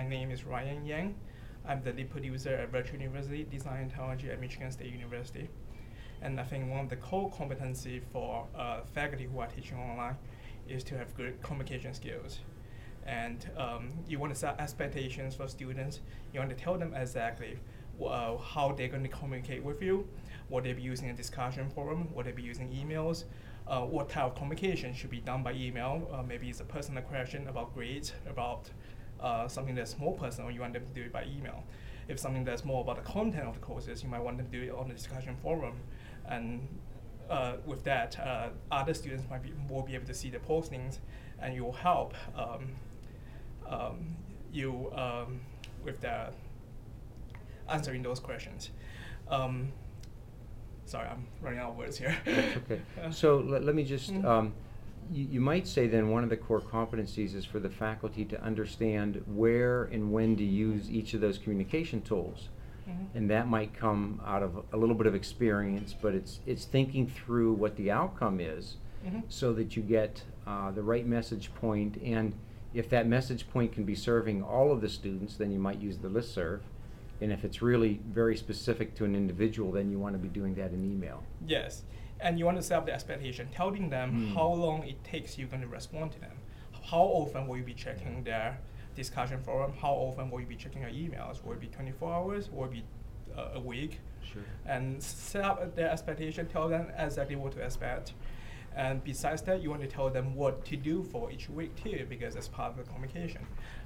my name is Ryan Yang. I'm the lead producer at Virtual University Design Technology at Michigan State University. And I think one of the core competency for uh, faculty who are teaching online is to have good communication skills. And um, you want to set expectations for students. You want to tell them exactly uh, how they're going to communicate with you, what they be using a discussion forum, what they be using emails, uh, what type of communication should be done by email. Uh, maybe it's a personal question about grades, about uh, something that's more personal, you want them to do it by email. If something that's more about the content of the courses, you might want them to do it on the discussion forum. And uh, with that, uh, other students might be, will be able to see the postings, and you will help um, um, you um, with the answering those questions. Um, sorry, I'm running out of words here. Okay. So let, let me just, Mhm. You, you might say then one of the core competencies is for the faculty to understand where and when to use each of those communication tools. Mhm. And that might come out of a little bit of experience, but it's, it's thinking through what the outcome is Mhm. so that you get uh, the right message point. And if that message point can be serving all of the students, then you might use the listserv. And if it's really very specific to an individual, then you want to be doing that in email. Yes, and you want to set up the expectation, telling them Hmm. how long it takes you going to respond to them. How often will you be checking their discussion forum? How often will you be checking your emails? Will it be 24 hours? Will it be uh, a week? Sure. And set up their expectation, tell them exactly what to expect. And besides that, you want to tell them what to do for each week too, because that's part of the communication.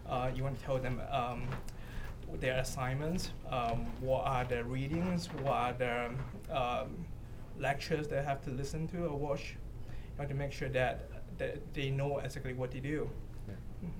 Uh, you want to tell them um, their assignments, um, what are the readings, what are the um, lectures they have to listen to or watch. You want to make sure that, that they know exactly what to do. Yeah. Mhm.